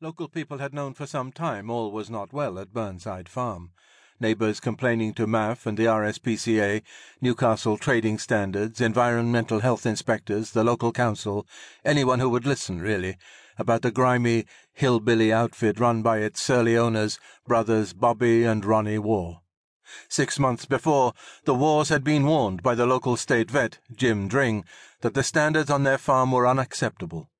Local people had known for some time all was not well at Burnside Farm. Neighbours complaining to MAFF and the RSPCA, Newcastle Trading Standards, environmental health inspectors, the local council, anyone who would listen, really, about the grimy, hillbilly outfit run by its surly owners, brothers Bobby and Ronnie Waugh. Six months before, the Waughs had been warned by the local state vet, Jim Dring, that the standards on their farm were unacceptable.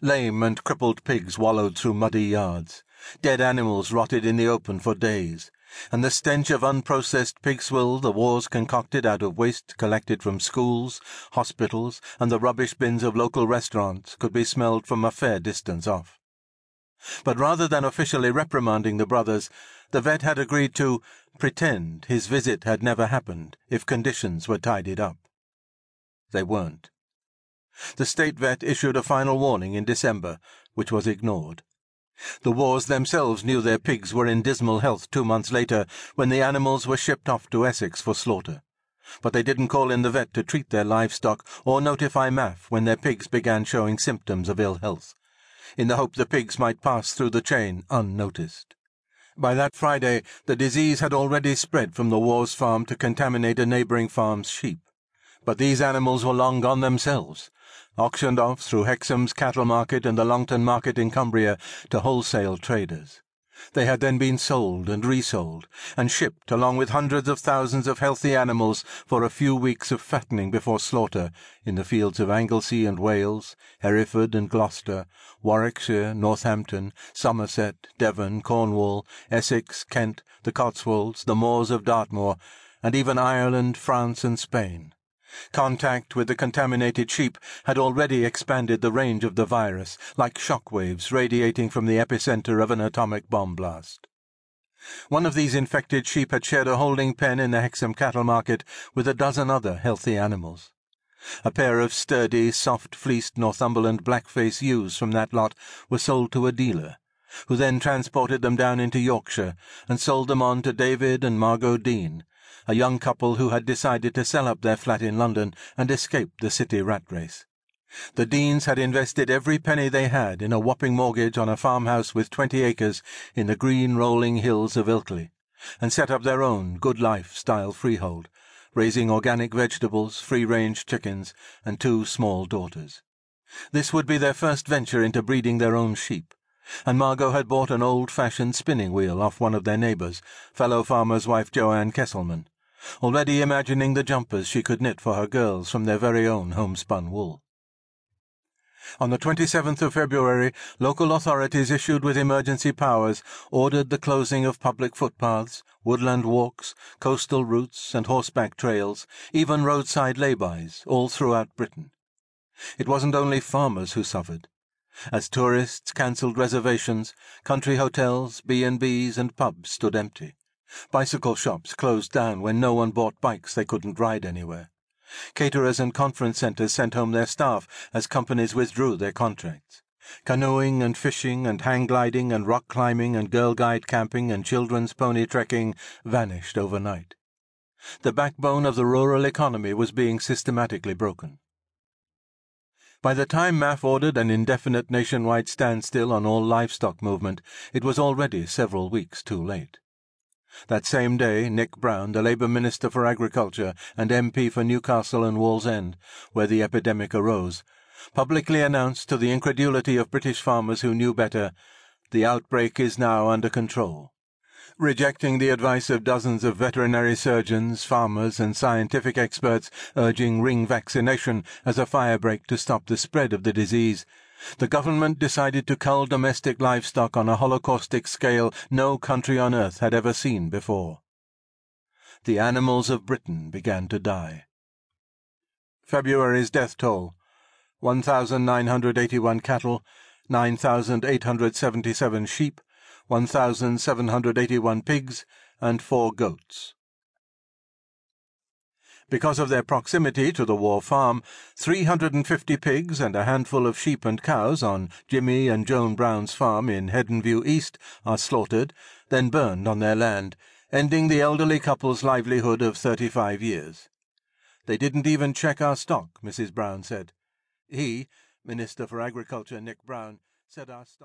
Lame and crippled pigs wallowed through muddy yards. Dead animals rotted in the open for days. And the stench of unprocessed pig swill the Waughs concocted out of waste collected from schools, hospitals, and the rubbish bins of local restaurants could be smelled from a fair distance off. But rather than officially reprimanding the brothers, the vet had agreed to pretend his visit had never happened if conditions were tidied up. They weren't. The state vet issued a final warning in December, which was ignored. The Waughs themselves knew their pigs were in dismal health two months later when the animals were shipped off to Essex for slaughter. But they didn't call in the vet to treat their livestock or notify MAFF when their pigs began showing symptoms of ill health, in the hope the pigs might pass through the chain unnoticed. By that Friday, the disease had already spread from the Waughs farm to contaminate a neighbouring farm's sheep. But these animals were long gone themselves, auctioned off through Hexham's cattle market and the Longtown market in Cumbria to wholesale traders. They had then been sold and resold, and shipped along with hundreds of thousands of healthy animals for a few weeks of fattening before slaughter in the fields of Anglesey and Wales, Hereford and Gloucester, Warwickshire, Northampton, Somerset, Devon, Cornwall, Essex, Kent, the Cotswolds, the moors of Dartmoor, and even Ireland, France, and Spain. Contact with the contaminated sheep had already expanded the range of the virus, like shock waves radiating from the epicenter of an atomic bomb blast. One of these infected sheep had shared a holding pen in the Hexham cattle market with a dozen other healthy animals. A pair of sturdy, soft-fleeced Northumberland blackface ewes from that lot were sold to a dealer, who then transported them down into Yorkshire and sold them on to David and Margot Dean, a young couple who had decided to sell up their flat in London and escape the city rat race. The Deans had invested every penny they had in a whopping mortgage on a farmhouse with twenty acres in the green rolling hills of Ilkley, and set up their own good life style freehold, raising organic vegetables, free-range chickens, and two small daughters. This would be their first venture into breeding their own sheep, and Margot had bought an old-fashioned spinning wheel off one of their neighbours, fellow farmer's wife Joanne Kesselman, already imagining the jumpers she could knit for her girls from their very own homespun wool. On the 27th of February, local authorities issued with emergency powers ordered the closing of public footpaths, woodland walks, coastal routes, and horseback trails, even roadside laybys, all throughout Britain. It wasn't only farmers who suffered. As tourists cancelled reservations, country hotels, B&Bs, and pubs stood empty. Bicycle shops closed down when no one bought bikes they couldn't ride anywhere. Caterers and conference centres sent home their staff as companies withdrew their contracts. Canoeing and fishing and hang gliding and rock climbing and girl guide camping and children's pony trekking vanished overnight. The backbone of the rural economy was being systematically broken. By the time MAFF ordered an indefinite nationwide standstill on all livestock movement, it was already several weeks too late. That same day, Nick Brown, the Labour Minister for Agriculture and MP for Newcastle and Wallsend, where the epidemic arose, publicly announced to the incredulity of British farmers who knew better, the outbreak is now under control. Rejecting the advice of dozens of veterinary surgeons, farmers, and scientific experts urging ring vaccination as a firebreak to stop the spread of the disease, the government decided to cull domestic livestock on a holocaustic scale no country on earth had ever seen before. The animals of Britain began to die. February's death toll 1,981 cattle, 9,877 sheep, 1,781 pigs, and four goats. Because of their proximity to the Waugh farm, 350 pigs and a handful of sheep and cows on Jimmy and Joan Brown's farm in Headonview East are slaughtered, then burned on their land, ending the elderly couple's livelihood of thirty-five years. They didn't even check our stock, Mrs. Brown said. He, Minister for Agriculture Nick Brown, said our stock.